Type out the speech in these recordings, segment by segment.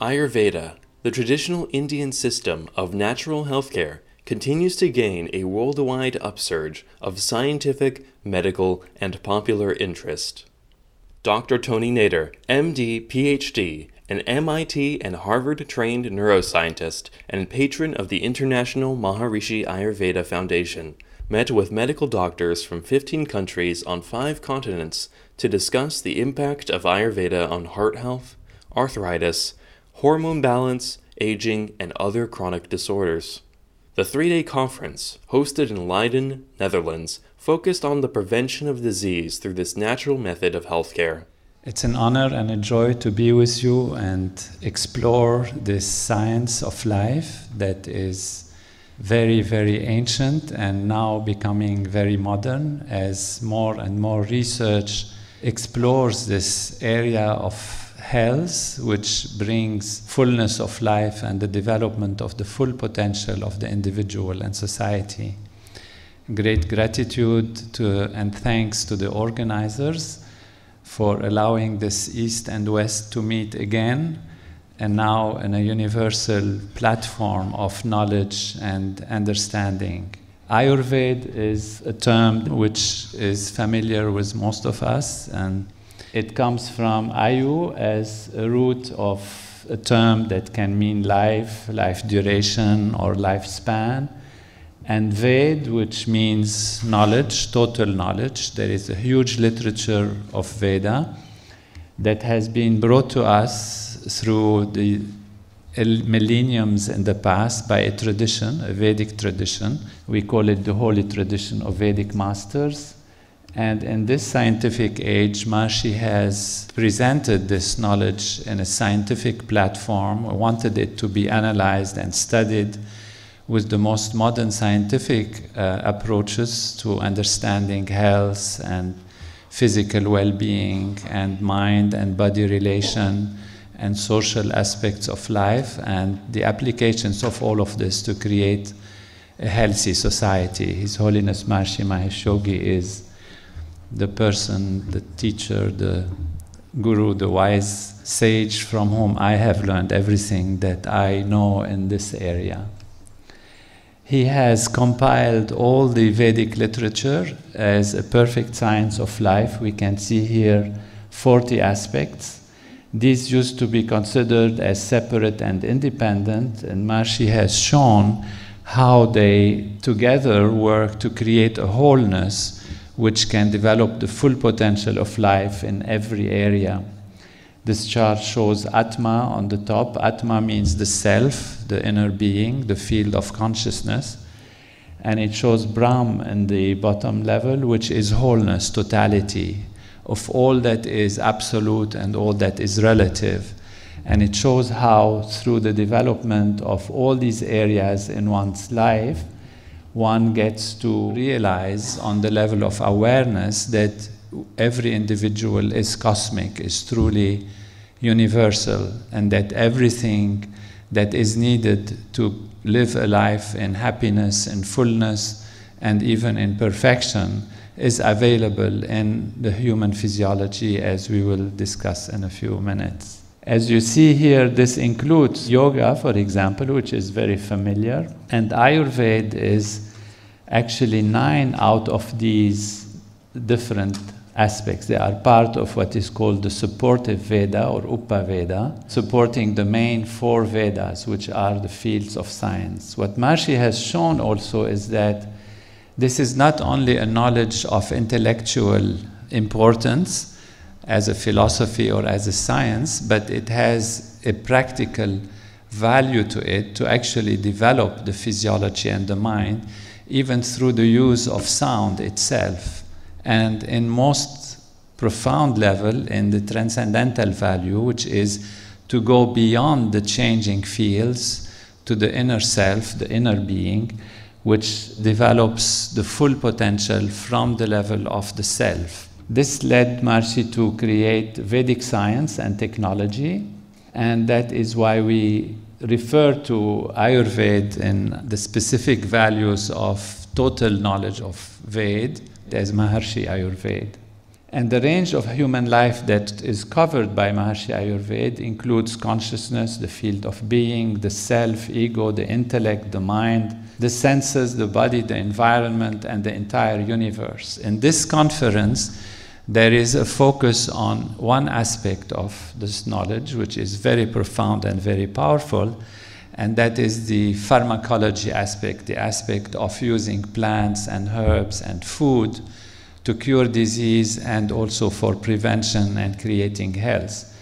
Ayurveda, the traditional Indian system of natural healthcare, continues to gain a worldwide upsurge of scientific, medical, and popular interest. Dr. Tony Nader, MD, PhD, an MIT and Harvard trained neuroscientist and patron of the International Maharishi Ayurveda Foundation, met with medical doctors from 15 countries on five continents to discuss the impact of Ayurveda on heart health, arthritis, hormone balance, aging, and other chronic disorders. The three day conference, hosted in Leiden, Netherlands, focused on the prevention of disease through this natural method of healthcare. It's an honor and a joy to be with you and explore this science of life that is very, very ancient and now becoming very modern as more and more research explores this area of health, which brings fullness of life and the development of the full potential of the individual and society. Great gratitude to, and thanks to the organizers for allowing this East and West to meet again and now in a universal platform of knowledge and understanding. Ayurveda is a term which is familiar with most of us and it comes from ayu as a root of a term that can mean life, life duration, or lifespan. And Ved, which means knowledge, total knowledge. There is a huge literature of Veda that has been brought to us through the millenniums in the past by a tradition, a Vedic tradition. We call it the holy tradition of Vedic masters. And in this scientific age, Maharishi has presented this knowledge in a scientific platform, wanted it to be analyzed and studied with the most modern scientific uh, approaches to understanding health and physical well being and mind and body relation and social aspects of life and the applications of all of this to create a healthy society. His Holiness Maharishi Mahesh is the person, the teacher, the guru, the wise sage from whom I have learned everything that I know in this area. He has compiled all the Vedic literature as a perfect science of life. We can see here 40 aspects. These used to be considered as separate and independent, and Maharishi has shown how they together work to create a wholeness which can develop the full potential of life in every area. This chart shows Atma on the top. Atma means the self, the inner being, the field of consciousness. And it shows Brahm in the bottom level, which is wholeness, totality of all that is absolute and all that is relative. And it shows how, through the development of all these areas in one's life, one gets to realize on the level of awareness that every individual is cosmic, is truly universal, and that everything that is needed to live a life in happiness, in fullness, and even in perfection is available in the human physiology, as we will discuss in a few minutes. As you see here, this includes yoga, for example, which is very familiar, and Ayurveda is actually nine out of these different aspects. They are part of what is called the supportive Veda or Upaveda, supporting the main four Vedas, which are the fields of science. What Maharishi has shown also is that this is not only a knowledge of intellectual importance as a philosophy or as a science, but it has a practical value to it to actually develop the physiology and the mind even through the use of sound itself. And in most profound level, in the transcendental value, which is to go beyond the changing fields to the inner self, the inner being, which develops the full potential from the level of the self. This led Maharishi to create Vedic science and technology, and that is why we refer to Ayurveda and the specific values of total knowledge of Ved as Maharishi Ayurveda. And the range of human life that is covered by Maharishi Ayurveda includes consciousness, the field of being, the self, ego, the intellect, the mind, the senses, the body, the environment, and the entire universe. In this conference, there is a focus on one aspect of this knowledge, which is very profound and very powerful, and that is the pharmacology aspect, the aspect of using plants and herbs and food to cure disease and also for prevention and creating health.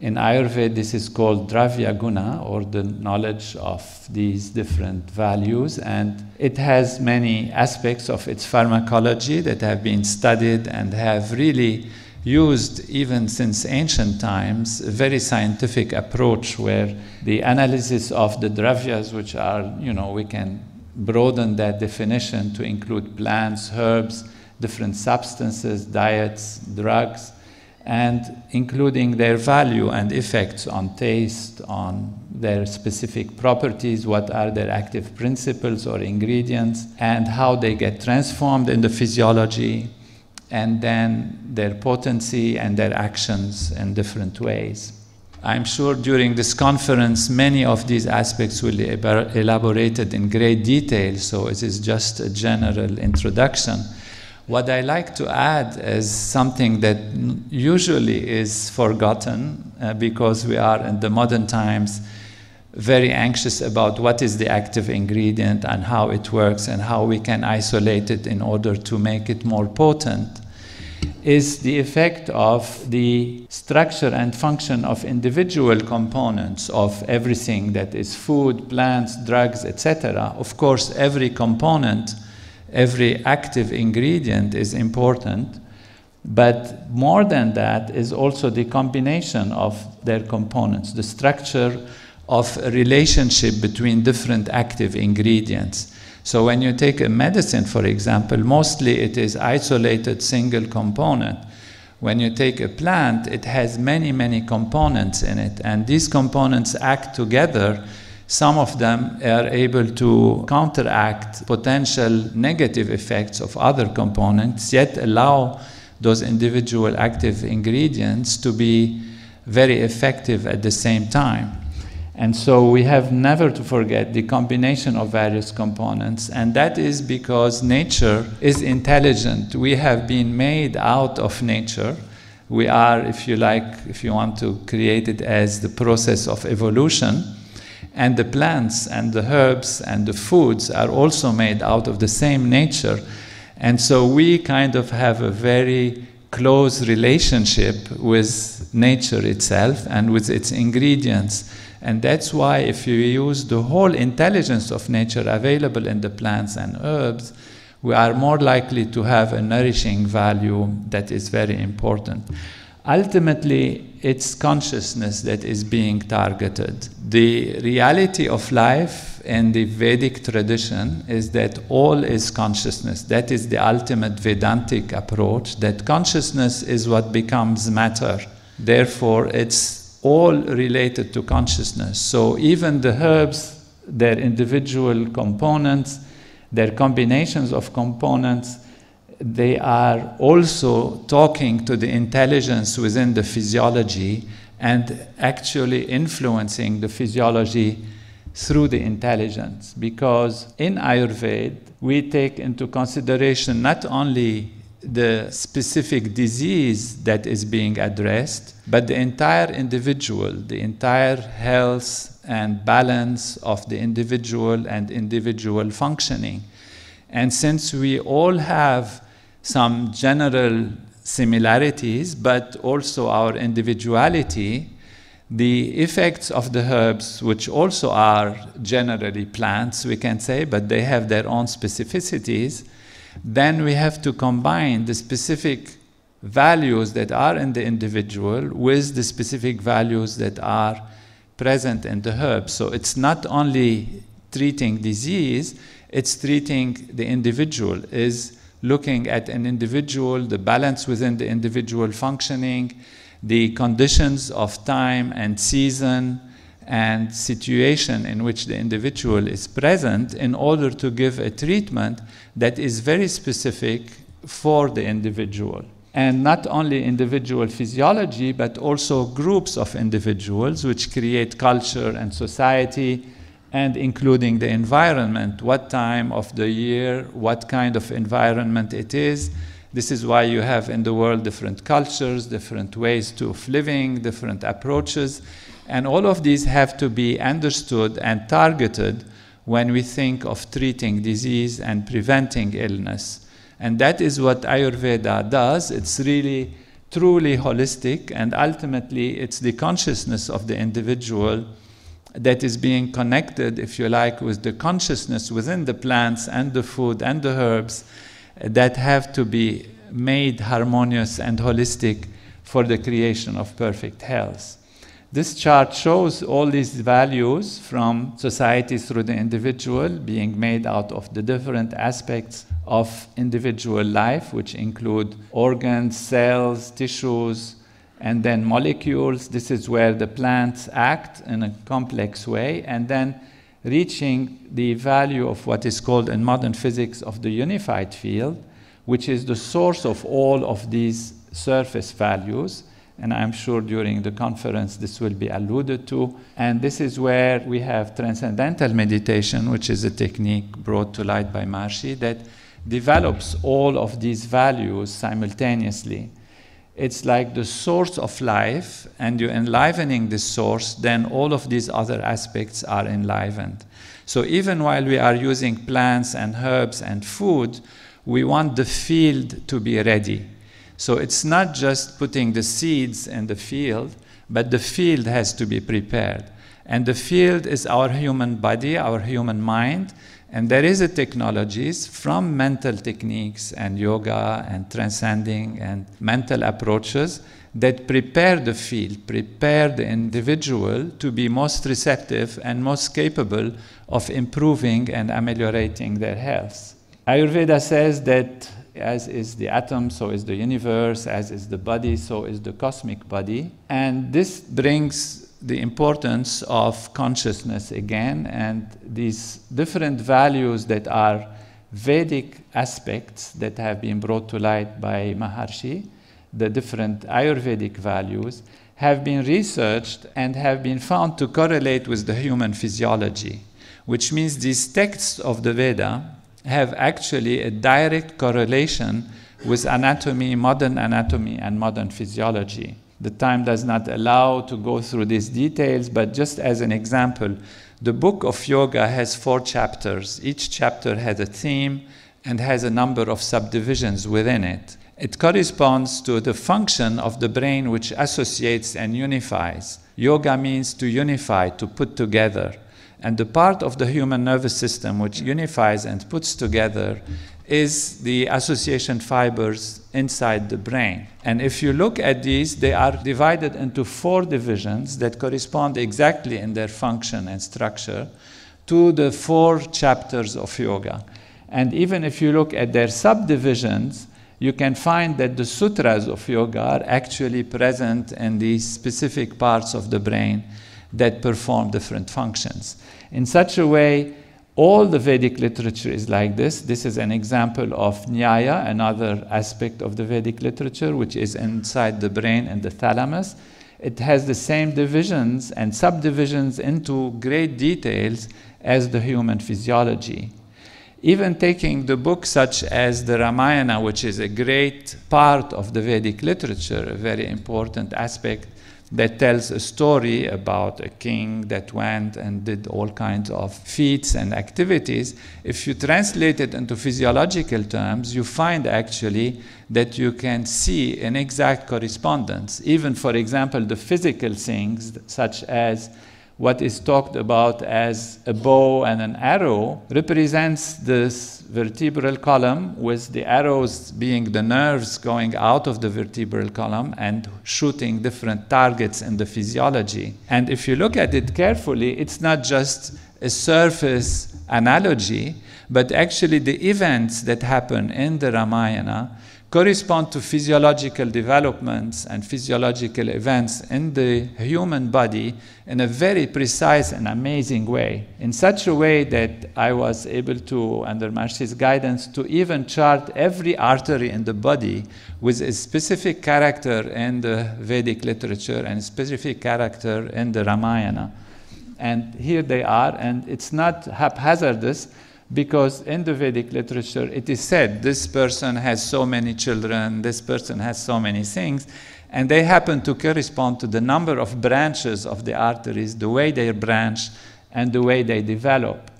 In Ayurveda, this is called Dravya Guna, or the knowledge of these different values, and it has many aspects of its pharmacology that have been studied and have really used, even since ancient times, a very scientific approach where the analysis of the dravyas, which are, you know, we can broaden that definition to include plants, herbs, different substances, diets, drugs and including their value and effects on taste, on their specific properties, what are their active principles or ingredients, and how they get transformed in the physiology, and then their potency and their actions in different ways. I'm sure during this conference, many of these aspects will be elaborated in great detail, so it is just a general introduction. What I like to add is something that usually is forgotten uh, because we are in the modern times very anxious about what is the active ingredient and how it works and how we can isolate it in order to make it more potent is the effect of the structure and function of individual components of everything that is food, plants, drugs, etc. Of course, every component every active ingredient is important, but more than that is also the combination of their components, the structure of a relationship between different active ingredients. So when you take a medicine, for example, mostly it is isolated single component. When you take a plant, it has many, many components in it, and these components act together some of them are able to counteract potential negative effects of other components, yet allow those individual active ingredients to be very effective at the same time. And so we have never to forget the combination of various components, and that is because nature is intelligent. We have been made out of nature. We are, if you like, if you want to create it as the process of evolution and the plants and the herbs and the foods are also made out of the same nature. And so we kind of have a very close relationship with nature itself and with its ingredients. And that's why, if you use the whole intelligence of nature available in the plants and herbs, we are more likely to have a nourishing value that is very important. Ultimately, it's consciousness that is being targeted. The reality of life in the Vedic tradition is that all is consciousness. That is the ultimate Vedantic approach, that consciousness is what becomes matter. Therefore, it's all related to consciousness. So even the herbs, their individual components, their combinations of components, they are also talking to the intelligence within the physiology and actually influencing the physiology through the intelligence. Because in Ayurveda, we take into consideration not only the specific disease that is being addressed, but the entire individual, the entire health and balance of the individual and individual functioning. And since we all have some general similarities, but also our individuality, the effects of the herbs, which also are generally plants, we can say, but they have their own specificities, then we have to combine the specific values that are in the individual with the specific values that are present in the herb. So it's not only treating disease, it's treating the individual, is looking at an individual, the balance within the individual functioning, the conditions of time and season and situation in which the individual is present in order to give a treatment that is very specific for the individual. And not only individual physiology, but also groups of individuals which create culture and society and including the environment, what time of the year, what kind of environment it is. This is why you have in the world different cultures, different ways of living, different approaches, and all of these have to be understood and targeted when we think of treating disease and preventing illness. And that is what Ayurveda does. It's really truly holistic, and ultimately, it's the consciousness of the individual that is being connected, if you like, with the consciousness within the plants and the food and the herbs that have to be made harmonious and holistic for the creation of perfect health. This chart shows all these values from society through the individual being made out of the different aspects of individual life, which include organs, cells, tissues, and then molecules. This is where the plants act in a complex way, and then reaching the value of what is called in modern physics of the unified field, which is the source of all of these surface values. And I'm sure during the conference this will be alluded to. And this is where we have transcendental meditation, which is a technique brought to light by Maharishi that develops all of these values simultaneously it's like the source of life, and you're enlivening this source, then all of these other aspects are enlivened. So even while we are using plants and herbs and food, we want the field to be ready. So it's not just putting the seeds in the field, but the field has to be prepared. And the field is our human body, our human mind, and there is a technologies from mental techniques and yoga and transcending and mental approaches that prepare the field, prepare the individual to be most receptive and most capable of improving and ameliorating their health. Ayurveda says that as is the atom, so is the universe, as is the body, so is the cosmic body. And this brings the importance of consciousness again and these different values that are Vedic aspects that have been brought to light by Maharishi, the different Ayurvedic values, have been researched and have been found to correlate with the human physiology, which means these texts of the Veda have actually a direct correlation with anatomy, modern anatomy, and modern physiology. The time does not allow to go through these details, but just as an example, the book of yoga has four chapters. Each chapter has a theme and has a number of subdivisions within it. It corresponds to the function of the brain which associates and unifies. Yoga means to unify, to put together. And the part of the human nervous system which unifies and puts together is the association fibers inside the brain. And if you look at these, they are divided into four divisions that correspond exactly in their function and structure to the four chapters of yoga. And even if you look at their subdivisions, you can find that the sutras of yoga are actually present in these specific parts of the brain that perform different functions. In such a way, all the Vedic literature is like this. This is an example of Nyaya, another aspect of the Vedic literature, which is inside the brain and the thalamus. It has the same divisions and subdivisions into great details as the human physiology. Even taking the books such as the Ramayana, which is a great part of the Vedic literature, a very important aspect, that tells a story about a king that went and did all kinds of feats and activities. If you translate it into physiological terms, you find actually that you can see an exact correspondence. Even, for example, the physical things, such as what is talked about as a bow and an arrow represents this vertebral column with the arrows being the nerves going out of the vertebral column and shooting different targets in the physiology. And if you look at it carefully, it's not just a surface analogy, but actually the events that happen in the Ramayana correspond to physiological developments and physiological events in the human body in a very precise and amazing way. In such a way that I was able to, under Maharishi guidance, to even chart every artery in the body with a specific character in the Vedic literature and a specific character in the Ramayana. And here they are, and it's not haphazardous because in the Vedic literature it is said this person has so many children, this person has so many things, and they happen to correspond to the number of branches of the arteries, the way they branch, and the way they develop.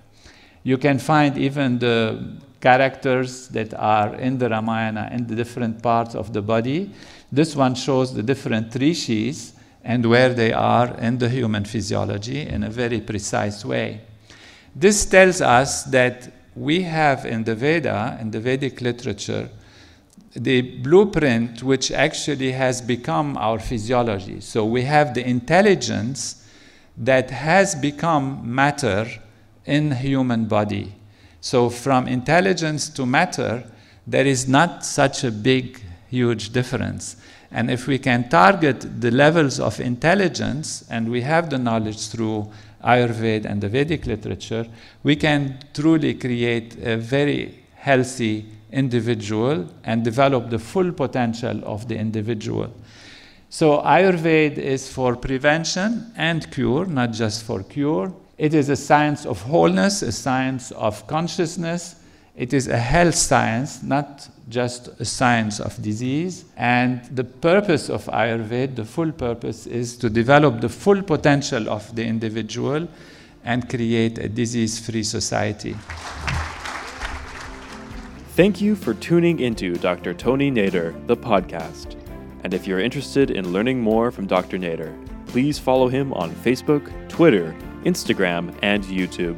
You can find even the characters that are in the Ramayana in the different parts of the body. This one shows the different rishis and where they are in the human physiology in a very precise way. This tells us that we have in the Veda, in the Vedic literature, the blueprint which actually has become our physiology. So we have the intelligence that has become matter in human body. So from intelligence to matter, there is not such a big, huge difference. And if we can target the levels of intelligence, and we have the knowledge through Ayurveda and the Vedic literature, we can truly create a very healthy individual and develop the full potential of the individual. So, Ayurveda is for prevention and cure, not just for cure. It is a science of wholeness, a science of consciousness. It is a health science, not just a science of disease. And the purpose of Ayurveda, the full purpose, is to develop the full potential of the individual and create a disease free society. Thank you for tuning into Dr. Tony Nader, the podcast. And if you're interested in learning more from Dr. Nader, please follow him on Facebook, Twitter, Instagram, and YouTube.